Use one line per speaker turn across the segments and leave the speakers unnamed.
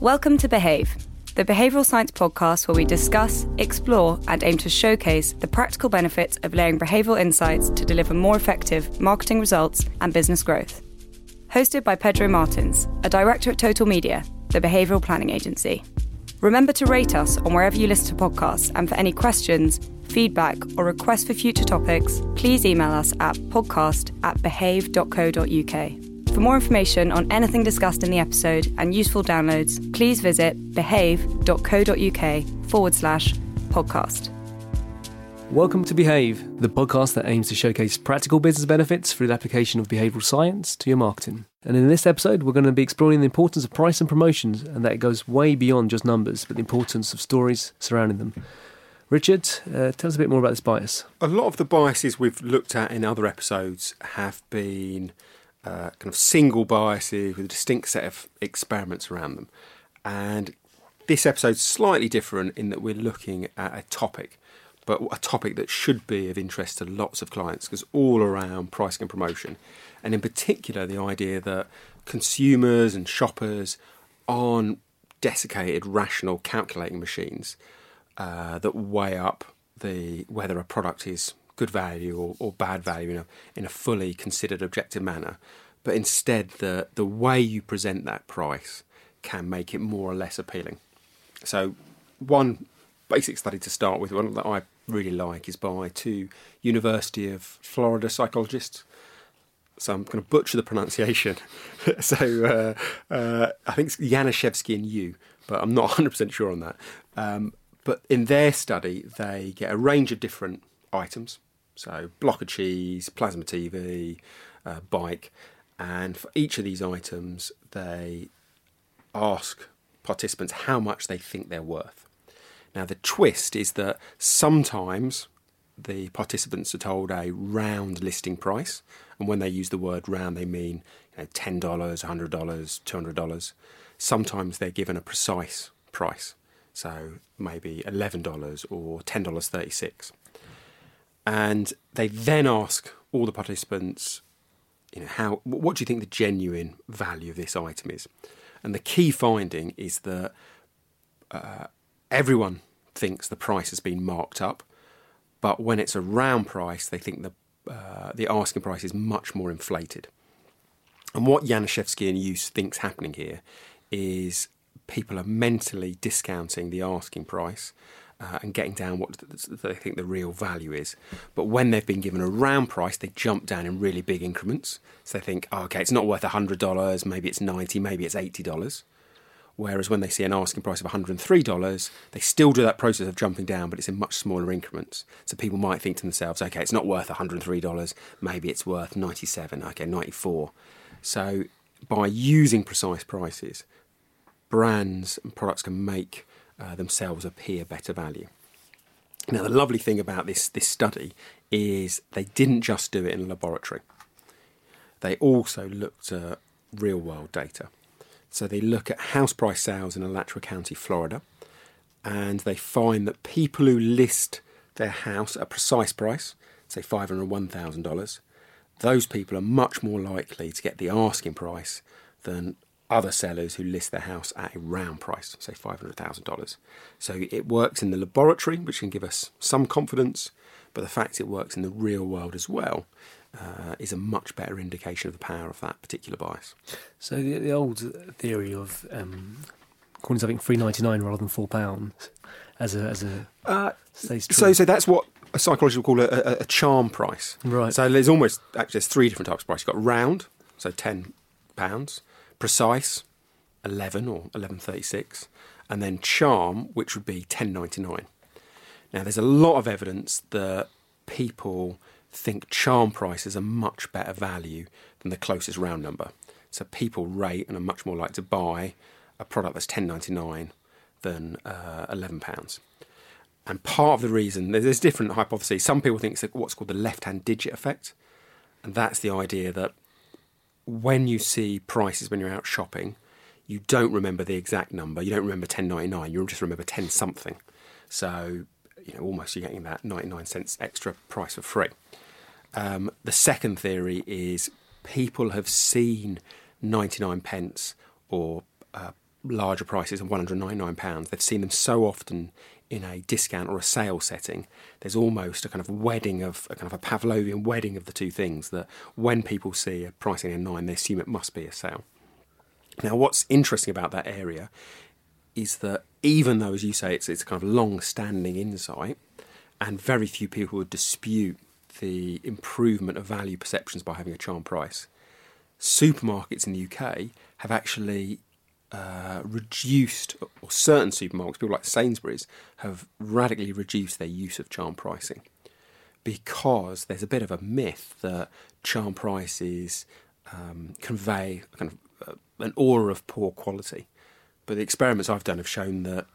Welcome to Behave, the behavioural science podcast where we discuss, explore, and aim to showcase the practical benefits of layering behavioural insights to deliver more effective marketing results and business growth. Hosted by Pedro Martins, a director at Total Media, the behavioural planning agency. Remember to rate us on wherever you listen to podcasts, and for any questions, feedback, or requests for future topics, please email us at podcast at behave.co.uk. For more information on anything discussed in the episode and useful downloads, please visit behave.co.uk forward slash podcast.
Welcome to Behave, the podcast that aims to showcase practical business benefits through the application of behavioral science to your marketing. And in this episode, we're going to be exploring the importance of price and promotions, and that it goes way beyond just numbers, but the importance of stories surrounding them. Richard, uh, tell us a bit more about this bias.
A lot of the biases we've looked at in other episodes have been uh, kind of single biases with a distinct set of experiments around them. And this episode's slightly different in that we're looking at a topic, but a topic that should be of interest to lots of clients because all around pricing and promotion. And in particular, the idea that consumers and shoppers aren't desiccated, rational calculating machines uh, that weigh up the whether a product is good value or, or bad value in a, in a fully considered objective manner, but instead the, the way you present that price can make it more or less appealing. So, one basic study to start with, one that I really like, is by two University of Florida psychologists. So I'm going to butcher the pronunciation. so uh, uh, I think it's and Yu, but I'm not 100% sure on that. Um, but in their study, they get a range of different items so, block of cheese, plasma TV, uh, bike, and for each of these items, they ask participants how much they think they're worth. Now, the twist is that sometimes the participants are told a round listing price, and when they use the word round, they mean you know, $10, $100, $200. Sometimes they're given a precise price, so maybe $11 or $10.36 and they then ask all the participants, you know, how what do you think the genuine value of this item is? And the key finding is that uh, everyone thinks the price has been marked up, but when it's a round price, they think the uh, the asking price is much more inflated. And what Janiszewski and Yu thinks happening here is people are mentally discounting the asking price uh, and getting down what they think the real value is. But when they've been given a round price, they jump down in really big increments. So they think, oh, okay, it's not worth $100, maybe it's 90 maybe it's $80. Whereas when they see an asking price of $103, they still do that process of jumping down, but it's in much smaller increments. So people might think to themselves, okay, it's not worth $103, maybe it's worth 97, okay, 94. So by using precise prices, brands and products can make uh, themselves appear better value. Now, the lovely thing about this, this study is they didn't just do it in a laboratory, they also looked at real world data. So they look at house price sales in Alachua County, Florida, and they find that people who list their house at a precise price, say $500,000, $1,000, those people are much more likely to get the asking price than other sellers who list their house at a round price, say $500,000. So it works in the laboratory, which can give us some confidence, but the fact it works in the real world as well uh, is a much better indication of the power of that particular bias.
So the, the old theory of um, calling something three ninety nine rather than four pounds as a as a uh,
so so that's what a psychologist would call a, a, a, charm price.
Right.
So there's almost actually there's three different types of price. You've got round, so ten pounds precise, 11 or 1136, and then charm, which would be 1099. Now, there's a lot of evidence that people think charm prices are much better value than the closest round number. So people rate and are much more likely to buy a product that's 10.99 than uh, 11 pounds. And part of the reason there's different hypotheses. Some people think it's what's called the left-hand digit effect, and that's the idea that when you see prices when you're out shopping, you don't remember the exact number. You don't remember ten ninety nine. You just remember ten something. So you know, almost you're getting that ninety nine cents extra price for free. Um, the second theory is people have seen ninety nine pence or uh, larger prices of £199. They've seen them so often in a discount or a sale setting. There's almost a kind of wedding of a kind of a Pavlovian wedding of the two things that when people see a pricing of nine, they assume it must be a sale. Now, what's interesting about that area is that even though, as you say, it's, it's a kind of long standing insight, and very few people would dispute the improvement of value perceptions by having a charm price, supermarkets in the UK have actually uh, reduced, or certain supermarkets, people like Sainsbury's, have radically reduced their use of charm pricing because there's a bit of a myth that charm prices um, convey kind of uh, an aura of poor quality. But the experiments I've done have shown that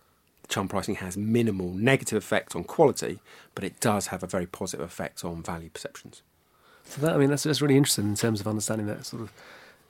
charm pricing has minimal negative effect on quality, but it does have a very positive effect on value perceptions.
So that I mean that's that's really interesting in terms of understanding that sort of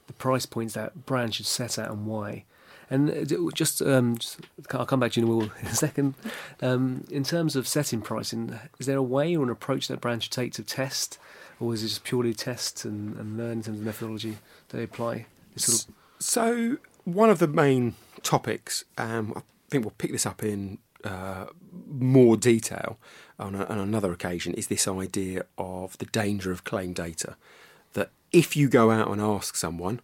the price points that brands should set at and why. And uh, just, um, just, I'll come back to you in a second. Um, in terms of setting pricing, is there a way or an approach that brands should take to test, or is it just purely test and, and learn in terms of methodology they apply?
Sort of... So one of the main topics, um, I think we'll pick this up in uh, more detail on, a, on another occasion, is this idea of the danger of claim data. That if you go out and ask someone,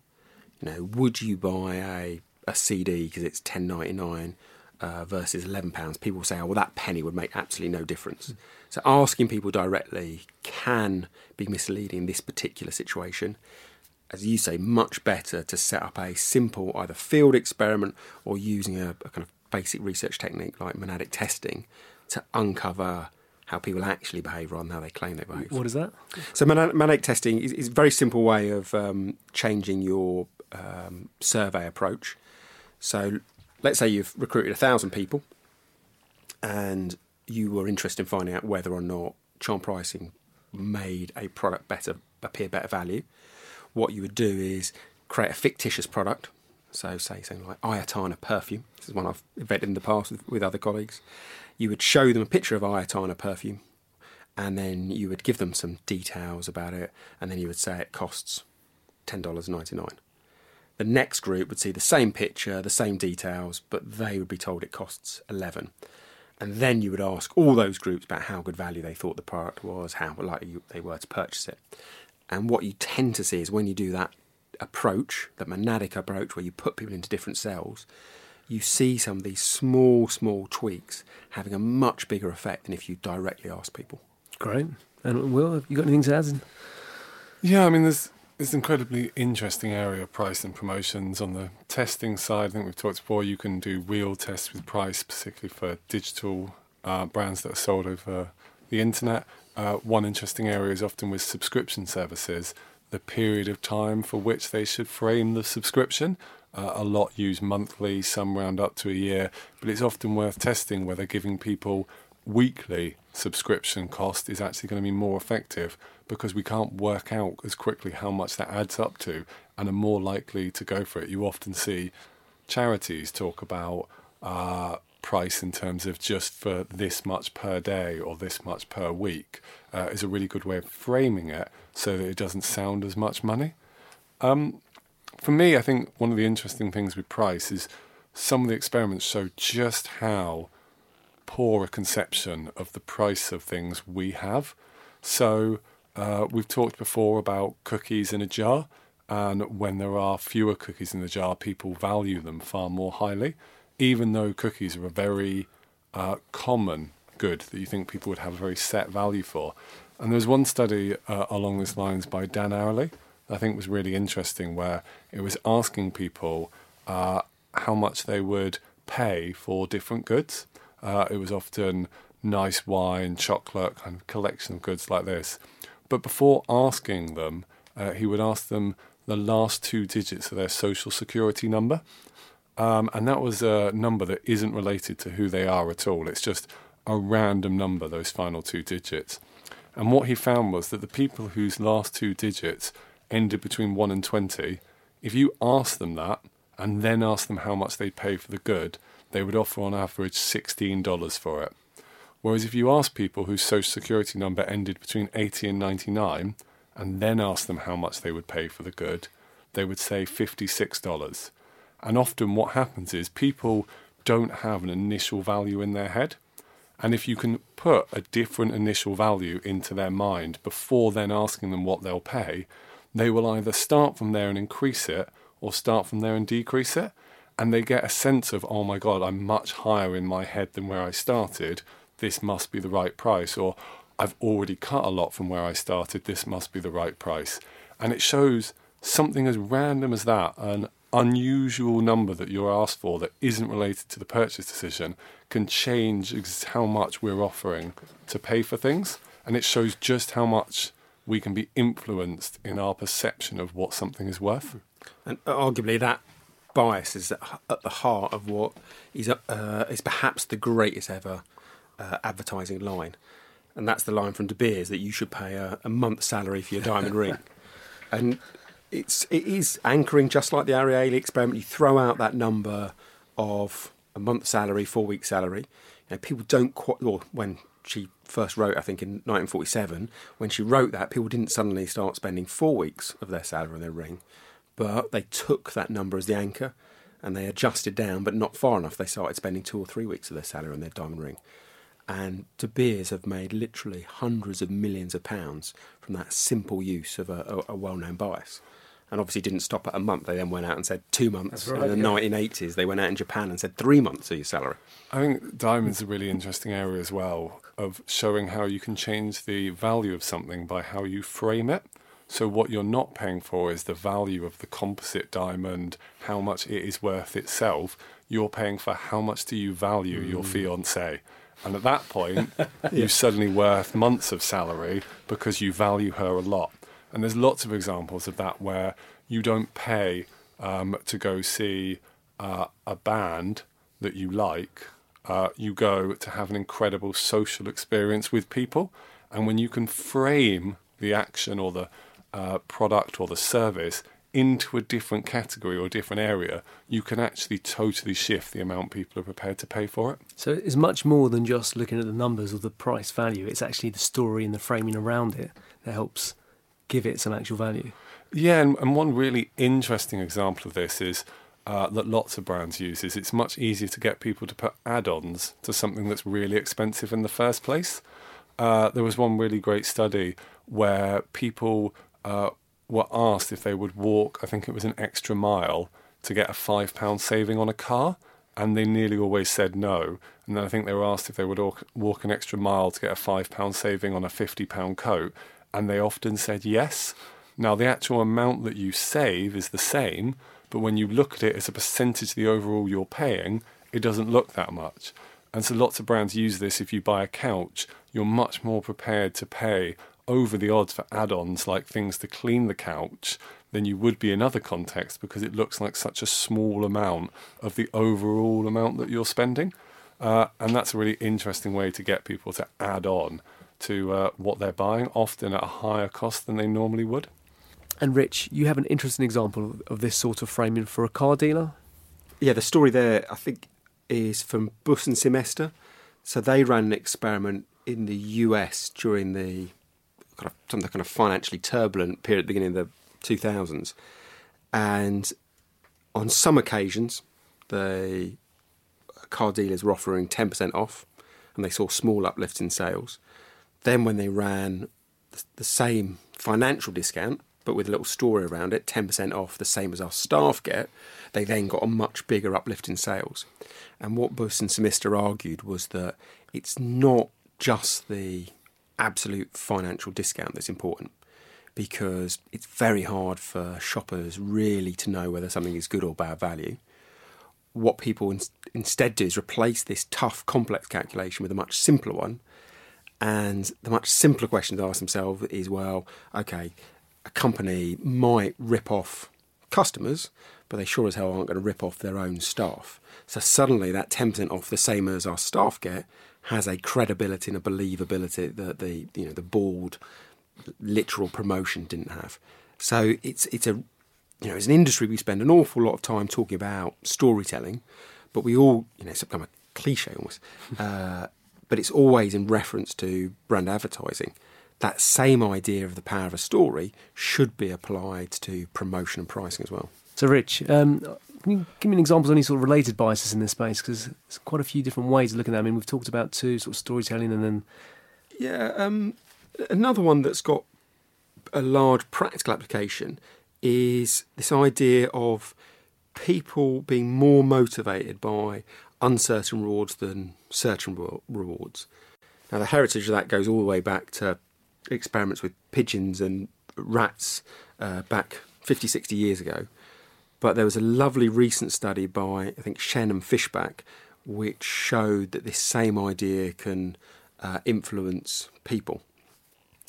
you know, would you buy a a CD because it's ten ninety nine uh, versus eleven pounds, people say, "Oh, well, that penny would make absolutely no difference." Mm. So asking people directly can be misleading in this particular situation. As you say, much better to set up a simple either field experiment or using a, a kind of basic research technique like monadic testing to uncover how people actually behave rather than how they claim they behave.
What is that?
So monadic testing is, is, a very simple way of um, changing your um, survey approach. So let's say you've recruited a thousand people and you were interested in finding out whether or not charm pricing made a product better appear better value. What you would do is create a fictitious product. So say something like Ayatana perfume. This is one I've invented in the past with, with other colleagues. You would show them a picture of Ayatana perfume and then you would give them some details about it and then you would say it costs $10.99. The next group would see the same picture, the same details, but they would be told it costs 11. And then you would ask all those groups about how good value they thought the product was, how likely they were to purchase it. And what you tend to see is when you do that approach, that monadic approach, where you put people into different cells, you see some of these small, small tweaks having a much bigger effect than if you directly ask people.
Great. And Will, have you got anything to add?
Yeah, I mean, there's it's an incredibly interesting area of price and promotions. On the testing side, I think we've talked before, you can do real tests with price, particularly for digital uh, brands that are sold over the internet. Uh, one interesting area is often with subscription services, the period of time for which they should frame the subscription. Uh, a lot use monthly, some round up to a year, but it's often worth testing whether giving people weekly subscription cost is actually going to be more effective because we can't work out as quickly how much that adds up to and are more likely to go for it. You often see charities talk about uh, price in terms of just for this much per day or this much per week uh, is a really good way of framing it so that it doesn't sound as much money. Um, for me, I think one of the interesting things with price is some of the experiments show just how poor a conception of the price of things we have. So, uh, we've talked before about cookies in a jar, and when there are fewer cookies in the jar, people value them far more highly, even though cookies are a very uh, common good that you think people would have a very set value for. And there's one study uh, along these lines by Dan Ariely I think was really interesting, where it was asking people uh, how much they would pay for different goods. Uh, it was often nice wine, chocolate, kind of collection of goods like this. But before asking them, uh, he would ask them the last two digits of their social security number. Um, and that was a number that isn't related to who they are at all. It's just a random number, those final two digits. And what he found was that the people whose last two digits ended between 1 and 20, if you ask them that and then ask them how much they'd pay for the good, they would offer on average $16 for it. Whereas if you ask people whose social security number ended between 80 and 99 and then ask them how much they would pay for the good, they would say $56. And often what happens is people don't have an initial value in their head. And if you can put a different initial value into their mind before then asking them what they'll pay, they will either start from there and increase it or start from there and decrease it. And they get a sense of, oh my God, I'm much higher in my head than where I started. This must be the right price. Or I've already cut a lot from where I started. This must be the right price. And it shows something as random as that, an unusual number that you're asked for that isn't related to the purchase decision, can change how much we're offering to pay for things. And it shows just how much we can be influenced in our perception of what something is worth.
And arguably, that bias is at, the heart of what is, uh, is perhaps the greatest ever uh, advertising line. And that's the line from De Beers that you should pay a, a month's salary for your diamond ring. And it's it is anchoring just like the Ariely experiment. You throw out that number of a month's salary, four weeks salary. You know, people don't quite. Or when she first wrote, I think in 1947, when she wrote that, people didn't suddenly start spending four weeks of their salary on their ring, but they took that number as the anchor and they adjusted down, but not far enough. They started spending two or three weeks of their salary on their diamond ring. And De Beers have made literally hundreds of millions of pounds from that simple use of a, a, a well known bias and obviously didn't stop at a month. They then went out and said two months. Right, in the yeah. 1980s, they went out in Japan and said three months of your salary.
I think diamond's are a really interesting area as well of showing how you can change the value of something by how you frame it. So what you're not paying for is the value of the composite diamond, how much it is worth itself. You're paying for how much do you value mm. your fiance. And at that point, yeah. you're suddenly worth months of salary because you value her a lot. And there's lots of examples of that where you don't pay um, to go see uh, a band that you like. Uh, you go to have an incredible social experience with people. And when you can frame the action or the uh, product or the service into a different category or a different area, you can actually totally shift the amount people are prepared to pay for it.
So it's much more than just looking at the numbers or the price value. It's actually the story and the framing around it that helps give it some actual value.
Yeah, and, and one really interesting example of this is uh, that lots of brands use is it's much easier to get people to put add-ons to something that's really expensive in the first place. Uh, there was one really great study where people uh, were asked if they would walk, I think it was an extra mile, to get a five pound saving on a car, and they nearly always said no. And then I think they were asked if they would walk, an extra mile to get a five pound saving on a fifty pound coat, and they often said yes. Now, the actual amount that you save is the same, but when you look at it as a percentage of the overall you're paying, it doesn't look that much. And so lots of brands use this. If you buy a couch, you're much more prepared to pay over the odds for add ons like things to clean the couch than you would be in other contexts because it looks like such a small amount of the overall amount that you're spending. Uh, and that's a really interesting way to get people to add on to uh, what they're buying, often at a higher cost than they normally would.
And Rich, you have an interesting example of this sort of framing for a car dealer.
Yeah, the story there, I think, is from Busse and Zettelmeyer. So they ran an experiment in the US during the kind of some kind of financially turbulent period at the beginning of the 2000s, and on some occasions, the car dealers were offering 10% off, and they saw small uplifts in sales. Then, when they ran the same financial discount, but with a little story around it, 10% off, the same as our staff get, they then got a much bigger uplift in sales. And what Busse and Zettelmeyer argued was that it's not just the absolute financial discount that's important because it's very hard for shoppers really to know whether something is good or bad value. What people in- instead do is replace this tough, complex calculation with a much simpler one and the much simpler question to ask themselves is well, okay, a company might rip off customers, but they sure as hell aren't going to rip off their own staff. So suddenly that 10% off, the same as our staff get, has a credibility and a believability that the you know the board literal promotion didn't have. So it's it's a you know as an industry we spend an awful lot of time talking about storytelling, but we all you know it's of a cliche almost. Uh, but it's always in reference to brand advertising. That same idea of the power of a story should be applied to promotion and pricing as well.
So, Rich, um, Can you give me an example of any sort of related biases in this space? Because there's quite a few different ways of looking at it. I mean, we've talked about two sort of storytelling and then.
Yeah, um, another one that's got a large practical application is this idea of people being more motivated by uncertain rewards than certain rewards. Now, the heritage of that goes all the way back to experiments with pigeons and rats uh, back 50, 60 years ago. But there was a lovely recent study by, I think, Shen and Fishbach, which showed that this same idea can uh, influence people.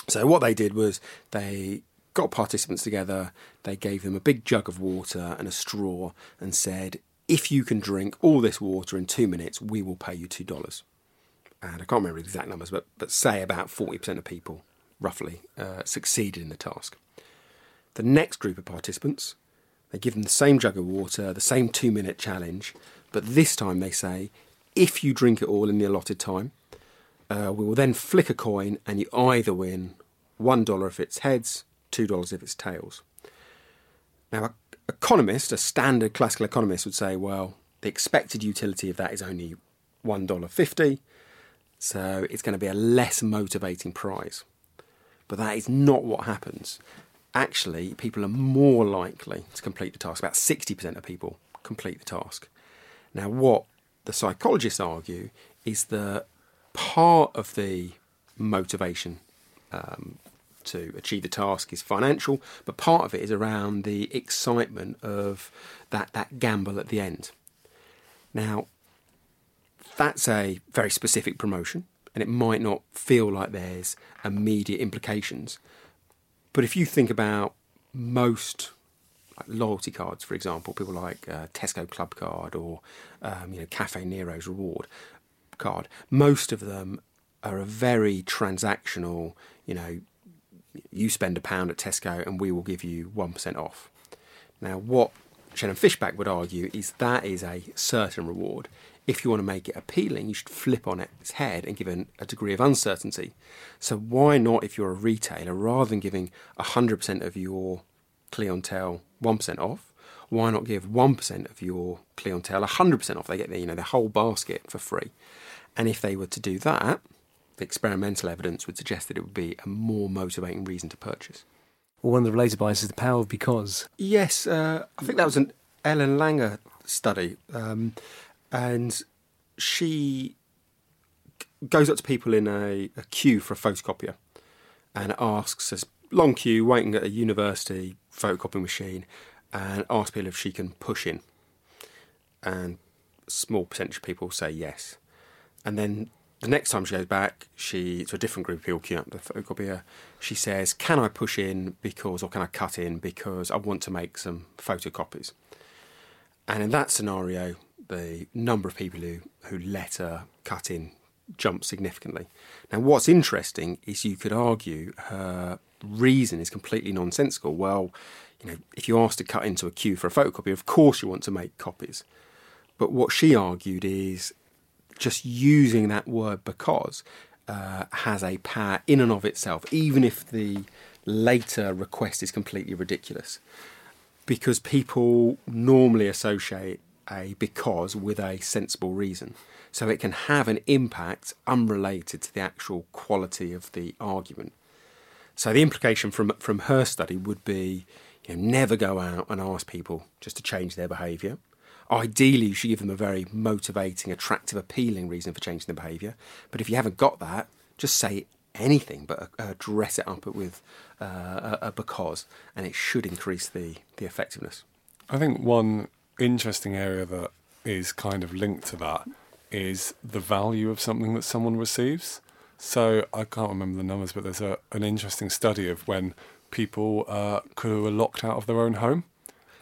So, what they did was they got participants together, they gave them a big jug of water and a straw, and said, If you can drink all this water in two minutes, we will pay you $2. And I can't remember the exact numbers, but, but say about 40% of people roughly uh, succeeded in the task. The next group of participants, they give them the same jug of water, the same two minute challenge, but this time they say, if you drink it all in the allotted time, uh, we will then flick a coin and you either win $1 if it's heads, $2 if it's tails. Now, an economist, a standard classical economist, would say, well, the expected utility of that is only $1.50, so it's going to be a less motivating prize. But that is not what happens. Actually, people are more likely to complete the task. About 60% of people complete the task. Now, what the psychologists argue is that part of the motivation um, to achieve the task is financial, but part of it is around the excitement of that, that gamble at the end. Now, that's a very specific promotion and it might not feel like there's immediate implications. But if you think about most like loyalty cards, for example, people like uh, Tesco Clubcard or um, you know Caffè Nero's reward card, most of them are a very transactional. You know, you spend a pound at Tesco and we will give you one percent off. Now, what Shen and Fishbach would argue is that is a certain reward if you want to make it appealing, you should flip on its head and give it a degree of uncertainty. So why not, if you're a retailer, rather than giving 100% of your clientele 1% off, why not give 1% of your clientele 100% off? They get the, you know, the whole basket for free. And if they were to do that, the experimental evidence would suggest that it would be a more motivating reason to purchase.
Well, one of the related biases is the power of because.
Yes, uh, I think that was an Ellen Langer study. Um, and she goes up to people in a, a queue for a photocopier and asks a long queue waiting at a university photocopying machine and asks people if she can push in. And small percentage of people say yes. And then the next time she goes back, she to a different group of people queuing up the photocopier. She says, "Can I push in because, or can I cut in because I want to make some photocopies?" And in that scenario, the number of people who, who let her cut in jump significantly. Now, what's interesting is you could argue her reason is completely nonsensical. Well, you know, if you ask to cut into a queue for a photocopy, of course you want to make copies. But what she argued is just using that word because uh, has a power in and of itself, even if the later request is completely ridiculous. Because people normally associate a because with a sensible reason. So it can have an impact unrelated to the actual quality of the argument. So the implication from from her study would be you know, never go out and ask people just to change their behaviour. Ideally, you should give them a very motivating, attractive, appealing reason for changing their behaviour. But if you haven't got that, just say anything, but uh, dress it up with uh, a, a because, and it should increase the, the effectiveness.
I think one interesting area that is kind of linked to that is the value of something that someone receives. So I can't remember the numbers, but there's a, an interesting study of when people uh, who were locked out of their own home,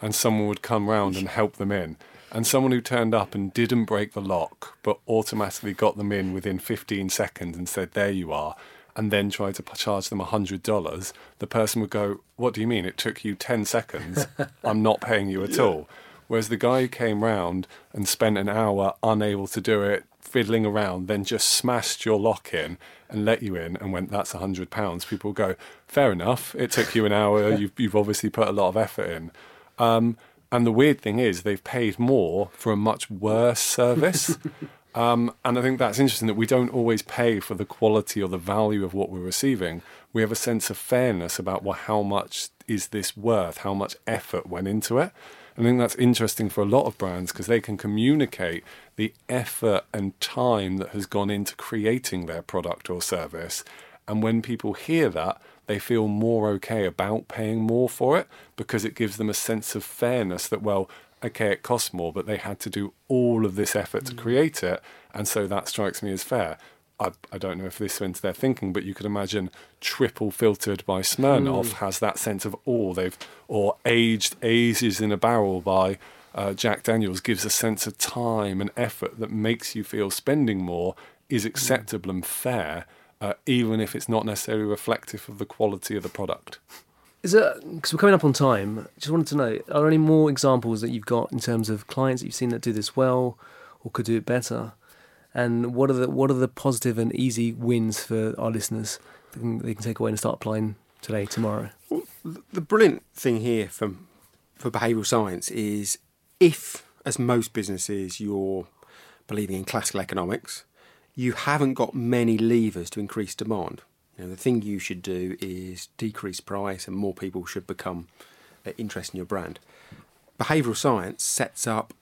and someone would come round and help them in. And someone who turned up and didn't break the lock, but automatically got them in within 15 seconds and said, "There you are," and then tried to charge them $100, the person would go, What do you mean? It took you 10 seconds. I'm not paying you at yeah. all. Whereas the guy who came round and spent an hour unable to do it, fiddling around, then just smashed your lock in and let you in and went, that's a hundred pounds. People go, fair enough. It took you an hour. You've, you've obviously put a lot of effort in. Um, And the weird thing is, they've paid more for a much worse service. um, and I think that's interesting that we don't always pay for the quality or the value of what we're receiving. We have a sense of fairness about well, how much is this worth? How much effort went into it? I think that's interesting for a lot of brands because they can communicate the effort and time that has gone into creating their product or service. And when people hear that, they feel more okay about paying more for it because it gives them a sense of fairness that, well, okay, it costs more, but they had to do all of this effort to mm. create it. And so that strikes me as fair. I, I don't know if this went into their thinking, but you could imagine triple filtered by Smirnoff mm. has that sense of awe. They've or aged ages in a barrel by uh, Jack Daniels gives a sense of time and effort that makes you feel spending more is acceptable mm. and fair uh, even if it's not necessarily reflective of the quality of the product.
Is it because we're coming up on time? Just wanted to know: are there any more examples that you've got in terms of clients that you've seen that do this well or could do it better? And what are the what are the positive and easy wins for our listeners that can, they can take away and start applying today, tomorrow?
Well, the brilliant thing here from for behavioural science is if, as most businesses, you're believing in classical economics, you haven't got many levers to increase demand. You know, the thing you should do is decrease price, and more people should become uh, interested in your brand. Behavioural science sets up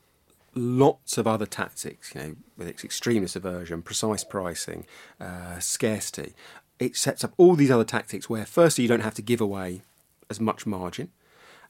lots of other tactics, you know, whether it's extremeness aversion, precise pricing, uh, scarcity. It sets up all these other tactics where, firstly, you don't have to give away as much margin,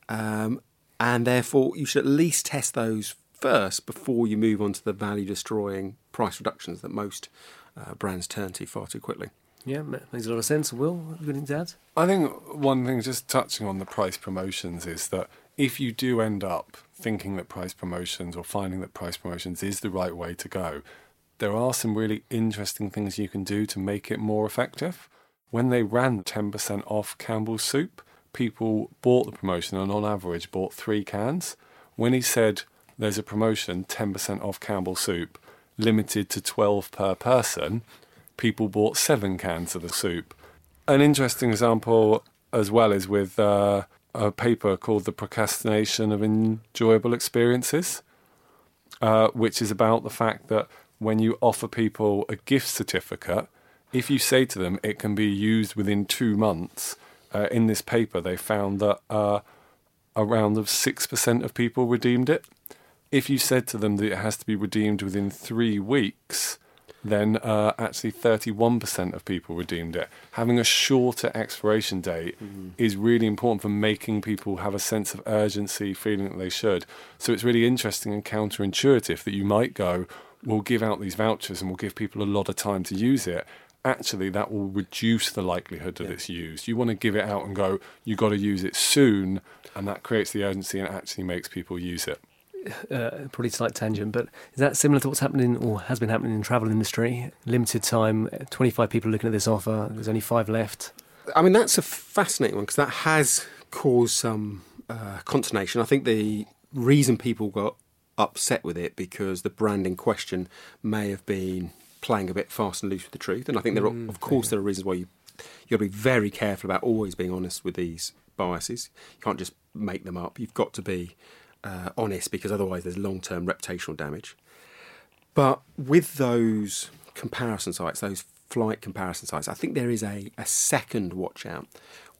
um, and therefore you should at least test those first before you move on to the value destroying price reductions that most uh, brands turn to far too quickly.
Yeah, makes a lot of sense. Will, have you got anything to add?
I think one thing, just touching on the price promotions, is that if you do end up thinking that price promotions or finding that price promotions is the right way to go, there are some really interesting things you can do to make it more effective. When they ran 10% off Campbell's soup, people bought the promotion and on average bought three cans. When he said there's a promotion 10% off Campbell soup, limited to 12 per person, people bought seven cans of the soup. An interesting example as well is with uh, a paper called The Procrastination of Enjoyable Experiences, uh, which is about the fact that when you offer people a gift certificate, if you say to them it can be used within two months, uh, in this paper they found that uh, around 6% of people redeemed it. If you said to them that it has to be redeemed within three weeks, then uh, actually 31% of people redeemed it. Having a shorter expiration date mm-hmm. is really important for making people have a sense of urgency, feeling that they should. So it's really interesting and counterintuitive that you might go, we'll give out these vouchers and we'll give people a lot of time to use it. Actually, that will reduce the likelihood that yeah. it's used. You want to give it out and go, you've got to use it soon, and that creates the urgency and actually makes people use it
uh, probably slight tangent, but is that similar to what's happening or has been happening in the travel industry? Limited time, 25 people looking at this offer, there's only five left.
I mean, that's a fascinating one because that has caused some uh, consternation. I think the reason people got upset with it because the brand in question may have been playing a bit fast and loose with the truth. And I think there are, mm, of course, yeah. there are reasons why you you got to be very careful about always being honest with these biases. You can't just make them up. You've got to be uh, honest because otherwise there's long term reputational damage. But with those comparison sites, those flight comparison sites, I think there is a, a second watch out,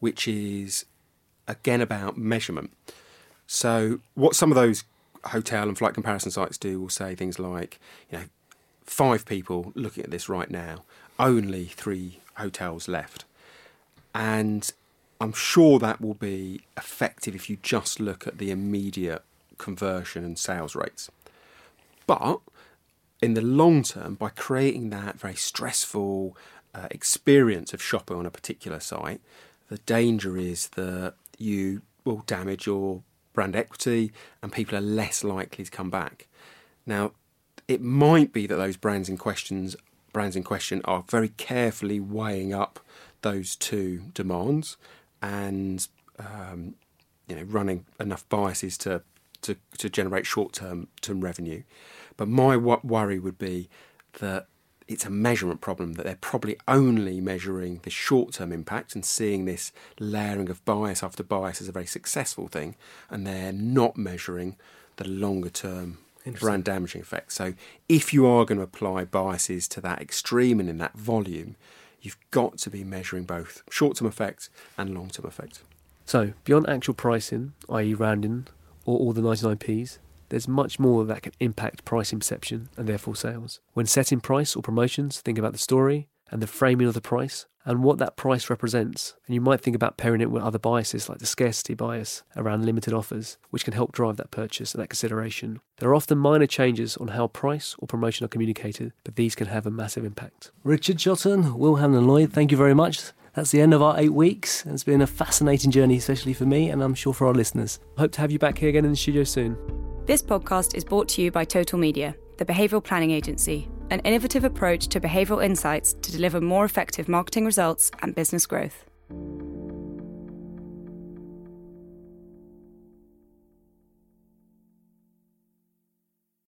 which is again about measurement. So, what some of those hotel and flight comparison sites do will say things like, you know, five people looking at this right now, only three hotels left. And I'm sure that will be effective if you just look at the immediate conversion and sales rates. But in the long term, by creating that very stressful uh, experience of shopping on a particular site, the danger is that you will damage your brand equity and people are less likely to come back. Now, it might be that those brands in questions brands in question are very carefully weighing up those two demands and um, you know running enough biases to to, to generate short term term revenue. But my worry would be that it's a measurement problem that they're probably only measuring the short term impact and seeing this layering of bias after bias as a very successful thing, and they're not measuring the longer term brand damaging effect. So, if you are going to apply biases to that extreme and in that volume, you've got to be measuring both short term effect and long term effect.
So, beyond actual pricing, i.e., rounding, or all the 99p's, there's much more that can impact pricing perception and therefore sales. When setting price or promotions, think about the story and the framing of the price and what that price represents. And you might think about pairing it with other biases like the scarcity bias around limited offers, which can help drive that purchase and that consideration. There are often minor changes on how price or promotion are communicated, but these can have a massive impact. Richard Shotton, Will Hanmer-Lloyd, thank you very much. That's the end of our eight weeks. It's been a fascinating journey, especially for me, and I'm sure for our listeners. I hope to have you back here again in the studio soon.
This podcast is brought to you by Total Media, the behavioural planning agency, an innovative approach to behavioural insights to deliver more effective marketing results and business growth.